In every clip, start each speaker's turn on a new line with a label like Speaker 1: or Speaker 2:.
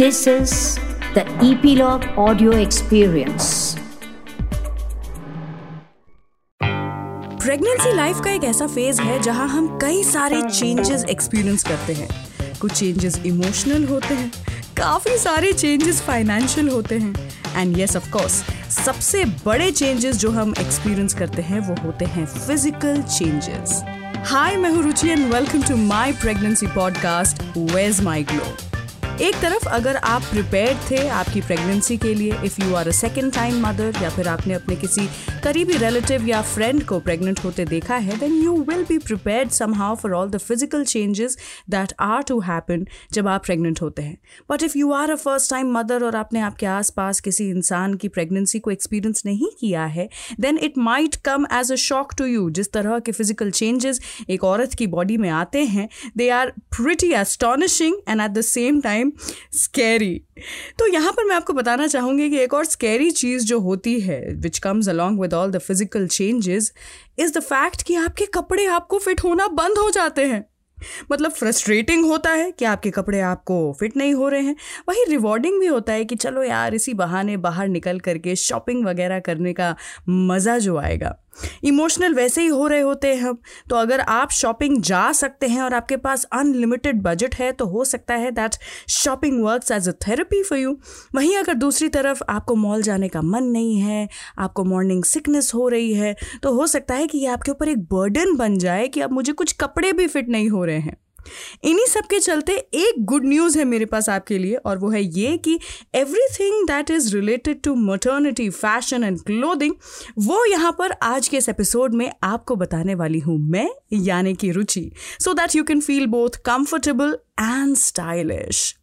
Speaker 1: This is the Epilogue Audio Experience.
Speaker 2: Pregnancy life का एक ऐसा फ़ेज़ है जहाँ हम कई सारे चेंजेस एक्सपीरियंस करते हैं। कुछ चेंजेस इमोशनल होते हैं, काफ़ी सारे चेंजेस फाइनेंशियल होते हैं। एंड यस ऑफ़ कोर्स सबसे बड़े चेंजेस जो हम एक्सपीरियंस करते हैं, वो होते हैं फ़िज़िकल चेंजेस हाय मैं हूँ Ruchi and welcome to my pregnancy podcast where's my glow एक तरफ़ अगर आप प्रिपेयर थे आपकी प्रेगनेंसी के लिए if you are a second time mother या फिर आपने अपने किसी करीबी रिलेटिव या फ्रेंड को प्रेग्नेंट होते देखा है then you will be prepare somehow for all the physical changes that are to happen जब आप प्रेग्नेंट होते हैं. But if you are a first time mother और आपने आपके आसपास किसी इंसान की प्रेगनेंसी को एक्सपीरियंस नहीं किया है then it might come as a shock to you जिस तरह के फ़िज़िकल चेंजेस एक औरत की बॉडी में आते हैं they are pretty astonishing and at the same time scary तो यहाँ पर मैं आपको बताना चाहूँगी कि एक और स्कैरी चीज़ जो होती है which comes along with all the physical changes is the fact कि आपके कपड़े आपको फिट होना बंद हो जाते हैं। मतलब फ्रस्ट्रेटिंग होता है कि आपके कपड़े आपको फिट नहीं हो रहे हैं। वही रिवॉर्डिंग भी होता है कि चलो यार, इसी बहाने बाहर निकल करके शॉपिंग वगैरह करने का मज़ा जो आएगा। इमोशनल वैसे ही हो रहे होते हैं हम। तो अगर आप शॉपिंग जा सकते हैं और आपके पास अनलिमिटेड बजट है तो हो सकता है that shopping works as a therapy for you वहीं अगर दूसरी तरफ़ आपको मॉल जाने का मन नहीं है, आपको मॉर्निंग सिकनेस हो रही है तो हो सकता है कि ये आपके ऊपर एक बर्डन बन जाए कि अब मुझे कुछ कपड़े भी फिट नहीं हो रहे हैं। इन्हीं सब के चलते एक गुड न्यूज़ है मेरे पास आपके लिए, और वो है ये कि everything that is related to maternity fashion and clothing वो यहाँ पर आज के इस एपिसोड में आपको बताने वाली हूँ मैं, यानी कि Ruchi. So that you can feel both comfortable and stylish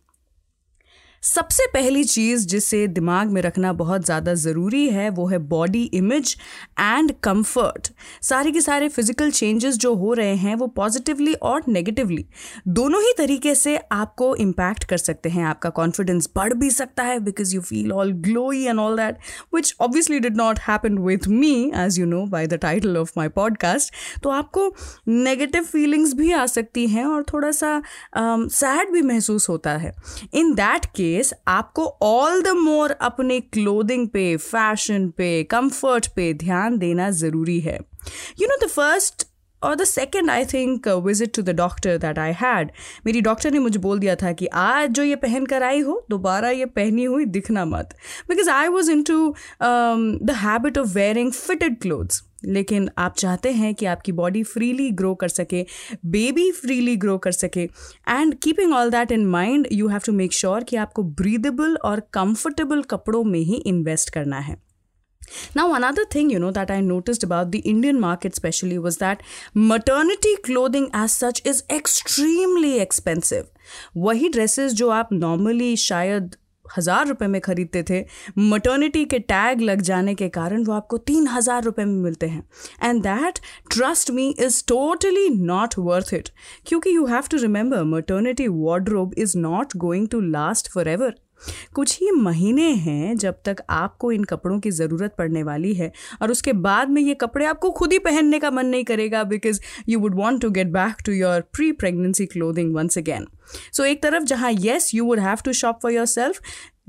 Speaker 2: सबसे पहली चीज़ जिसे दिमाग में रखना बहुत ज़्यादा ज़रूरी है वो है बॉडी इमेज एंड कंफर्ट सारे के सारे फ़िज़िकल चेंजेस जो हो रहे हैं वो पॉजिटिवली और नेगेटिवली दोनों ही तरीके से आपको इम्पैक्ट कर सकते हैं आपका कॉन्फिडेंस बढ़ भी सकता है because you feel all glowy and all that which obviously did not happen with me as you know by the title of my podcast तो आपको नेगेटिव फीलिंग्स भी आ सकती हैं और थोड़ा सा सैड um, भी महसूस होता है. इन दैट केस केस आपको ऑल द मोर अपने क्लोदिंग पे फ़ैशन पे कंफर्ट पे ध्यान देना ज़रूरी है। यू नो द फ़र्स्ट और the second I think visit to the doctor that I had मेरी डॉक्टर ने मुझे बोल दिया था कि आज जो ये पहन कर आई हो, दोबारा ये पहनी हुई दिखना मत। Because I was into the habit of wearing fitted clothes लेकिन आप चाहते हैं कि आपकी बॉडी फ्रीली ग्रो कर सके बेबी फ्रीली ग्रो कर सके। And keeping all that in mind you have to make sure कि आपको ब्रीदेबल और कंफर्टेबल कपड़ों में ही इन्वेस्ट करना है। Now another thing you know that I notice about the Indian market specially was that maternity clothing as such is extremely expensive वही dresses जो आप नॉर्मली शायद हज़ार रुपये में ख़रीदते थे। मटर्निटी के टैग लग जाने के कारण वो आपको तीन हज़ार रुपये में मिलते हैं। And that trust me is totally not worth it क्योंकि you have to remember maternity wardrobe is not going to last for ever कुछ ही महीने हैं जब तक आपको इन कपड़ों की ज़रूरत पड़ने वाली है और उसके बाद में ये कपड़े आपको खुद ही पहनने का मन नहीं करेगा because you would want to get back to your pre pregnancy clothing once again so एक तरफ़ जहाँ yes you would have to shop for yourself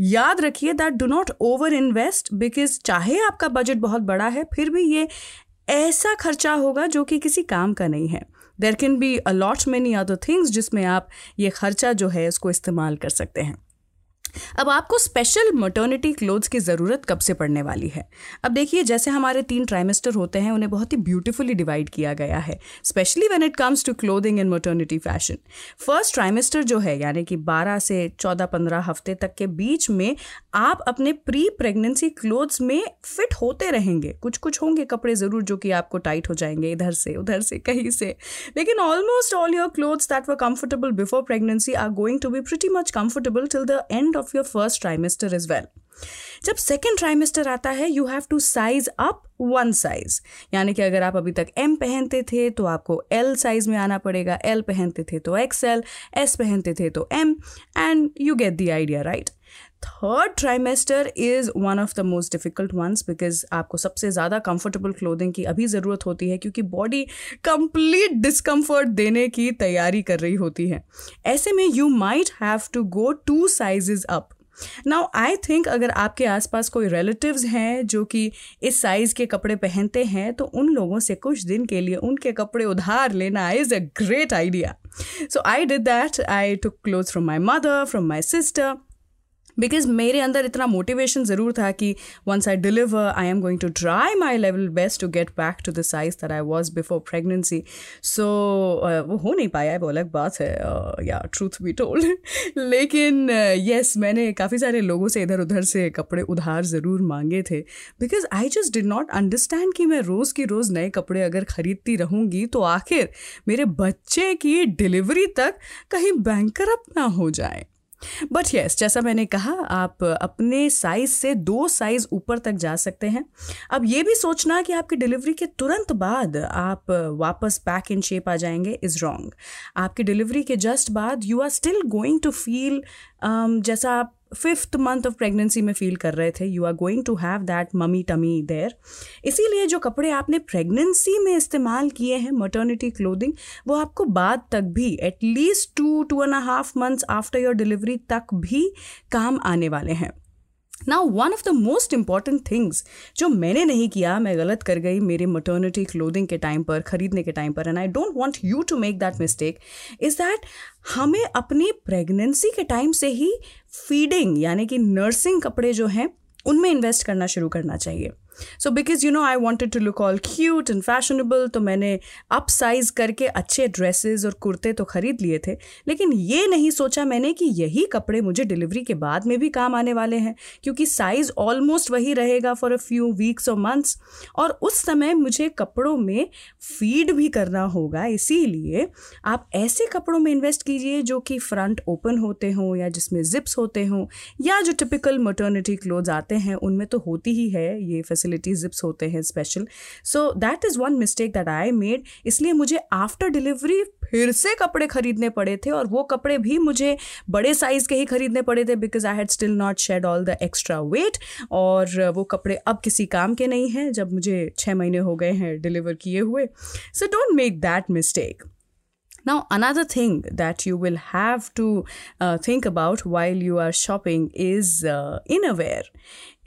Speaker 2: याद रखिए that do not over invest because चाहे आपका बजट बहुत बड़ा है, फिर भी ये ऐसा खर्चा होगा जो कि किसी काम का नहीं है। There can be a lot many other things जिसमें आप ये खर्चा जो है उसको इस्तेमाल कर सकते हैं। अब आपको स्पेशल मटर्निटी क्लोथ्स की ज़रूरत कब से पड़ने वाली है? अब देखिए, जैसे हमारे तीन ट्राइमेस्टर होते हैं, उन्हें बहुत ही ब्यूटीफुली डिवाइड किया गया है specially when it comes to clothing in maternity fashion first trimester जो है, यानी कि 12 से 14-15 हफ़्ते तक के बीच में आप अपने प्री प्रेगनेंसी क्लोथ्स में फिट होते रहेंगे। कुछ कुछ होंगे कपड़े ज़रूर जो कि आपको टाइट हो जाएँगे, इधर से, उधर से, कहीं से। लेकिन almost all your clothes that were comfortable before pregnancy are going to be pretty much comfortable till the end of your first trimester as well. जब सेकेंड ट्राइमेस्टर आता है you have to size up one size यानी कि अगर आप अभी तक M पहनते थे तो आपको एल साइज़ में आना पड़ेगा। एल पहनते थे तो एक्स एल एस पहनते थे तो M and you get the idea right third trimester is one of the most difficult ones because आपको सबसे ज़्यादा कंफर्टेबल क्लोथिंग की अभी ज़रूरत होती है क्योंकि बॉडी कंप्लीट डिस्कम्फर्ट देने की तैयारी कर रही होती है। ऐसे में you might have to go two sizes up now I think अगर आपके आसपास कोई रिलेटिव्स हैं जो कि इस साइज़ के कपड़े पहनते हैं तो उन लोगों से कुछ दिन के लिए उनके कपड़े उधार लेना is a great idea so I did that I took cloth from my mother from my sister because मेरे अंदर इतना मोटिवेशन ज़रूर था कि once I deliver I am going to try my level best to get back to the size that I was before pregnancy so वो हो नहीं पाया है वो अलग बात है। या ट्रूथ बी टोल्ड लेकिन येस uh, yes, मैंने काफ़ी सारे लोगों से इधर उधर से कपड़े उधार ज़रूर मांगे थे। Because I just did not understand कि मैं रोज़ की रोज़ नए कपड़े अगर ख़रीदती रहूँगी तो आखिर मेरे बच्चे की डिलीवरी तक कहीं बैंकर ना हो जाए। बट येस जैसा मैंने कहा, आप अपने साइज़ से दो साइज़ ऊपर तक जा सकते हैं। अब ये भी सोचना कि आपकी डिलीवरी के तुरंत बाद आप वापस पैक इन शेप आ जाएँगे इज़ रॉन्ग आपकी डिलीवरी के जस्ट बाद you are still going to feel जैसा आप फिफ्थ मंथ ऑफ़ प्रेगनेंसी में फील कर रहे थे. You are going to have that mummy tummy there इसीलिए जो कपड़े आपने प्रेगनेंसी में इस्तेमाल किए हैं मटर्निटी क्लोदिंग वो आपको बाद तक भी at least two two and half months after your delivery तक भी काम आने वाले हैं. Now one of the most important things जो मैंने नहीं किया, मैं गलत कर गई मेरे मटर्निटी क्लोदिंग के टाइम पर, खरीदने के टाइम पर and I don't want you to make that mistake is that हमें अपनी प्रेगनेंसी के टाइम से ही फीडिंग यानी कि नर्सिंग कपड़े जो हैं, उनमें इन्वेस्ट करना शुरू करना चाहिए। So because you know I wanted to look all cute and fashionable तो मैंने अप साइज़ करके अच्छे ड्रेसेस और कुर्ते तो खरीद लिए थे। लेकिन ये नहीं सोचा मैंने कि यही कपड़े मुझे डिलीवरी के बाद में भी काम आने वाले हैं, क्योंकि साइज़ ऑलमोस्ट वही रहेगा फॉर अ फ्यू वीक्स और मंथ्स और उस समय मुझे कपड़ों में फ़ीड भी करना होगा, इसीलिए आप ऐसे कपड़ों में इन्वेस्ट कीजिए जो कि फ्रंट ओपन होते हों या जिसमें जिप्स होते हों, या जो टिपिकल मटर्निटी क्लोथ्स आते हैं, उनमें तो होती ही है ये फैसिलिटी फैसिलिटी जिप्स होते हैं special so that is one mistake that I made इसलिए मुझे आफ्टर डिलीवरी फिर से कपड़े खरीदने पड़े थे और वो कपड़े भी मुझे बड़े साइज़ के ही खरीदने पड़े थे because I had still not shed all the extra weight और वो कपड़े अब किसी काम के नहीं हैं जब मुझे छः महीने हो गए हैं डिलीवर किए हुए। So don't make that mistake Now, another thing that you will have to uh, think about while you are shopping is uh, innerwear.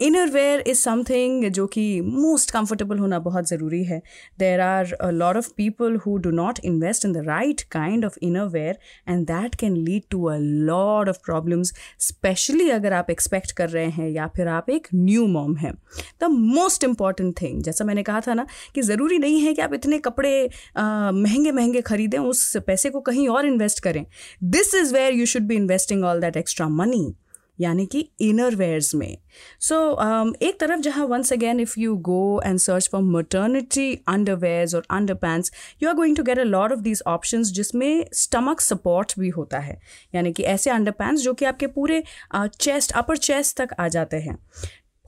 Speaker 2: Innerwear is something जो कि मोस्ट कंफर्टेबल होना बहुत ज़रूरी है। There are lot of people who do not invest in the right kind of innerwear and that can lead to a lot of problems especially अगर आप expect कर रहे हैं या फिर आप एक न्यू मॉम हैं। द मोस्ट इंपॉर्टेंट थिंग जैसा मैंने कहा था ना कि ज़रूरी नहीं है कि आप इतने कपड़े महँगे महँगे खरीदें, उस पैसे को कहीं और इन्वेस्ट करें। This is where you should be investing all that extra money यानी कि इनर वेयर्स में। सो so, um, एक तरफ़ जहाँ once again if you go and search for maternity underwears or underpants you are going to get a lot of these option जिसमें stomach support भी होता है। यानी कि ऐसे अंडर पैंट्स जो कि आपके पूरे चेस्ट अपर चेस्ट तक आ जाते हैं।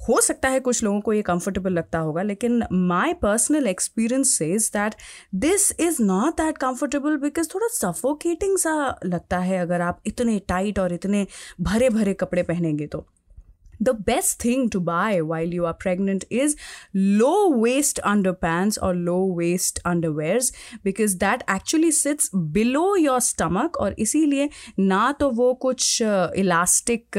Speaker 2: हो सकता है कुछ लोगों को ये कंफर्टेबल लगता होगा, लेकिन my personal experience says that this is not that comfortable because थोड़ा सफोकेटिंग सा लगता है अगर आप इतने टाइट और इतने भरे भरे कपड़े पहनेंगे तो। The best thing to buy while you are pregnant is low waist underpants or low waist underwears because that actually sits below your stomach और इसीलिए ना तो वो कुछ इलास्टिक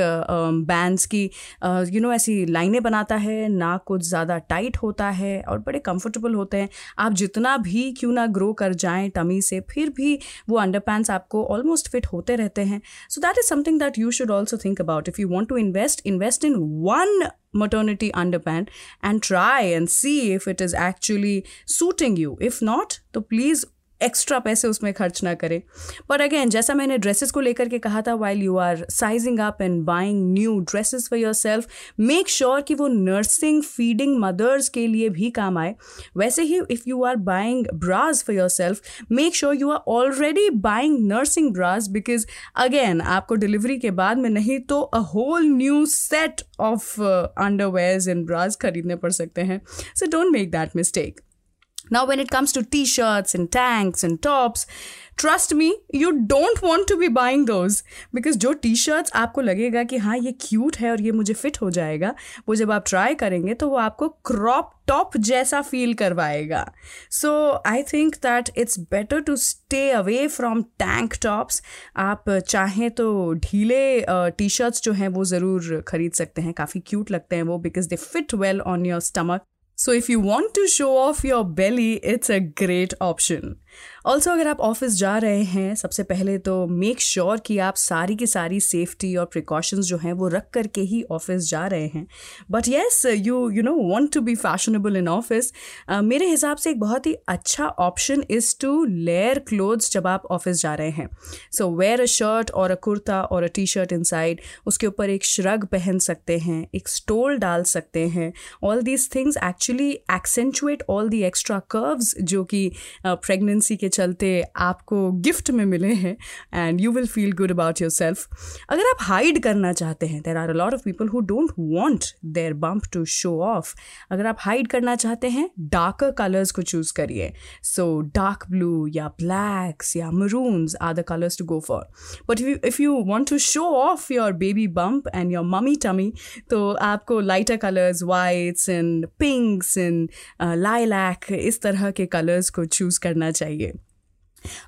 Speaker 2: बैंड्स की यू नो ऐसी लाइनें बनाता है, ना कुछ ज़्यादा टाइट होता है और बड़े कंफर्टेबल होते हैं। आप जितना भी क्यों ना ग्रो कर जाएँ टमी से, फिर भी वो अंडरपैंट्स आपको ऑलमोस्ट फिट होते रहते हैं। So that is something that you should also think about if you want to invest invest in one maternity underpant and try and see if it is actually suiting you. If not, so please extra पैसे उसमें खर्च ना करें। But again जैसा मैंने dresses को लेकर के कहा था while you are sizing up and buying new dresses for yourself make sure कि वो नर्सिंग फीडिंग मदर्स के लिए भी काम आए। वैसे ही if you are buying bras for yourself make sure you are already buying nursing bras because again आपको delivery के बाद में नहीं तो a whole new set of underwears and bras खरीदने पड़ सकते हैं। So don't make that mistake Now, when it comes to t shirts and tanks and tops, trust me you don't want to be buying those because जो T shirts आपको लगेगा कि हाँ ये क्यूट है और ये मुझे फिट हो जाएगा वो जब आप ट्राई करेंगे तो वो आपको क्रॉप टॉप जैसा फील करवाएगा. So I think that it's better to stay away from tank tops आप चाहें तो ढीले टी शर्ट्स जो हैं वो ज़रूर खरीद सकते हैं काफ़ी क्यूट लगते हैं वो because they fit well on your stomach So, if you want to show off your belly, it's a great option. Also अगर आप ऑफ़िस जा रहे हैं, सबसे पहले तो मेक श्योर sure कि आप सारी की सारी सेफ्टी और प्रिकॉशंस जो हैं, वो रख करके ही ऑफ़िस जा रहे हैं। But yes you you know want to be fashionable in office मेरे हिसाब से एक बहुत ही अच्छा option is to layer clothes जब आप ऑफ़िस जा रहे हैं। So where a shirt or a kurta or a T shirt inside उसके ऊपर एक श्रग पहन सकते हैं, एक स्टोल डाल सकते हैं। All these things actually accentuate all the extra curves जो कि प्रेगनेंसी प्रेगनेंसी के चलते आपको गिफ्ट में मिले हैं and you will feel good about yourself अगर आप हाइड करना चाहते हैं there are a lot of people who don't want their bump to show off अगर आप हाइड करना चाहते हैं डार्कर कलर्स को चूज़ करिए. सो डार्क ब्लू या ब्लैक्स या maroons are the colours to go for but if you want to show off your baby bump and your mummy tummy तो आपको lighter colours whites and pinks and lilac इस तरह के colours को choose करना चाहिए. चाहिए।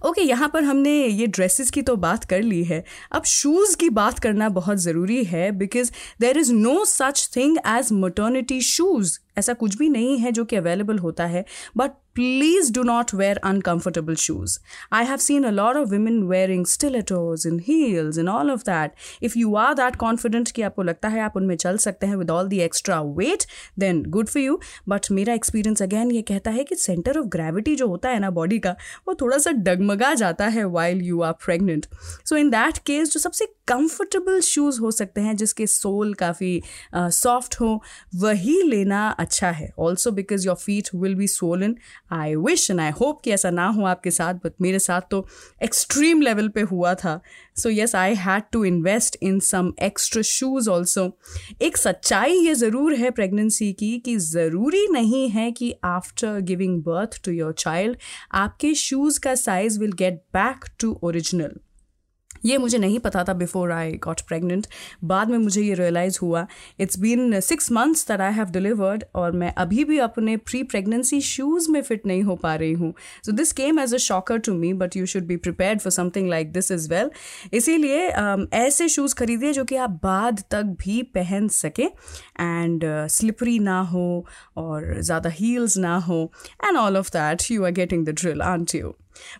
Speaker 2: ओके okay, यहाँ पर हमने ये ड्रेसेस की तो बात कर ली है। अब शूज़ की बात करना बहुत ज़रूरी है because there is no such thing as maternity shoes ऐसा कुछ भी नहीं है जो कि अवेलेबल होता है। But please do not wear uncomfortable shoes I have seen a lot of women wearing stilettos in heels in all of that if you are that confident कि आपको लगता है आप उनमें चल सकते हैं with all the extra weight then good for you but मेरा एक्सपीरियंस अगैन ये कहता है कि सेंटर ऑफ़ ग्रेविटी जो होता है ना बॉडी का वो थोड़ा सा डगमगा जाता है while you are pregnant so in that case जो सबसे कंफर्टेबल शूज़ हो सकते हैं जिसके सोल काफ़ी सॉफ्ट uh, हो वही लेना अच्छा है. Also because your feet will be swollen I wish and I hope कि ऐसा ना हो आपके साथ बट मेरे साथ तो एक्सट्रीम लेवल पे हुआ था। So yes I had to invest in some extra shoes also एक सच्चाई ये ज़रूर है प्रेगनेंसी की कि ज़रूरी नहीं है कि after giving birth to your child आपके शूज़ का size will get back to original ये मुझे नहीं पता था बिफोर आई गॉट प्रेगनेंट बाद में मुझे ये रियलाइज़ हुआ it's been six months that I have delivered और मैं अभी भी अपने प्री प्रेगनेंसी शूज़ में फिट नहीं हो पा रही हूँ। So this came as a shocker to me but you should be prepare for something like this as well इसीलिए um, ऐसे शूज़ खरीदिए जो कि आप बाद तक भी पहन सकें एंड स्लिपरी ना हो और ज़्यादा हील्स ना हो and all of that you are getting the drill aren't you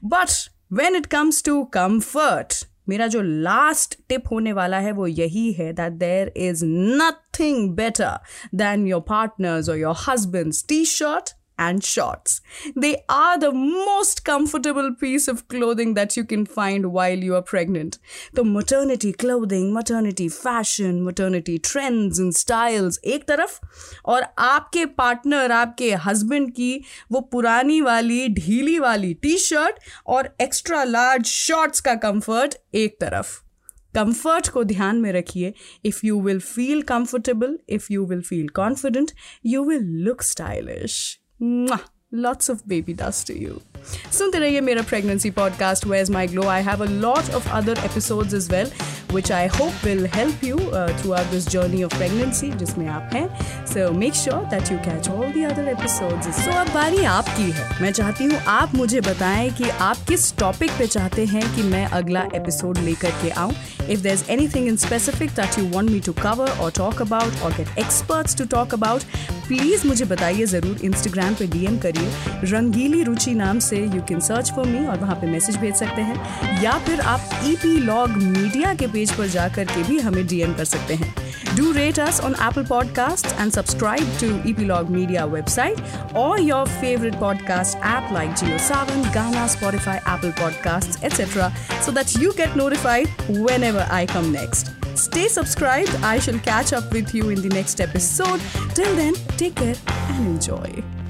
Speaker 2: but when it comes to comfort मेरा जो लास्ट टिप होने वाला है वो यही है that there is nothing better than your partners or your husbands T shirt and shorts. They are the most comfortable piece of clothing that you can find while you are pregnant. The maternity clothing, maternity fashion, maternity trends and styles एक तरफ और आपके partner आपके husband की वो पुरानी वाली ढीली वाली टी शर्ट और एक्स्ट्रा लार्ज शॉर्ट्स का कंफर्ट एक तरफ कंफर्ट को ध्यान में रखिए if you will feel comfortable if you will feel confident you will look stylish Lots of baby dust to you. सुनते रहिए मेरा pregnancy podcast ways my glow I have a lot of other episodes as well which I hope will help you throughout this journey of pregnancy जिसमें आप हैं। So make sure that you catch all the other episodes so अब बारी आपकी है। मैं चाहती हूँ आप मुझे बताएँ कि आप किस टॉपिक पे चाहते हैं कि मैं अगला एपिसोड लेकर के आऊँ। If there is anything in specific that you want me to cover or talk about or get experts to talk about please मुझे बताइए ज़रूर। इंस्टाग्राम पे डीएम करिए। रंगीली रुचि नाम से you can search for me और वहाँ पे मैसेज भेज सकते हैं या फिर आप ई पी लॉग मीडिया के पेज पर जा करके भी हमें डीएम कर सकते हैं do rate us on Apple podcast and subscribe to E P log media website or your favourite podcast app like Jio Saavn Gaana Spotify Apple podcast etcetera so that you get notified whenever I come next. Stay subscribed. I shall catch up with you in the next episode. Till then, take care and enjoy.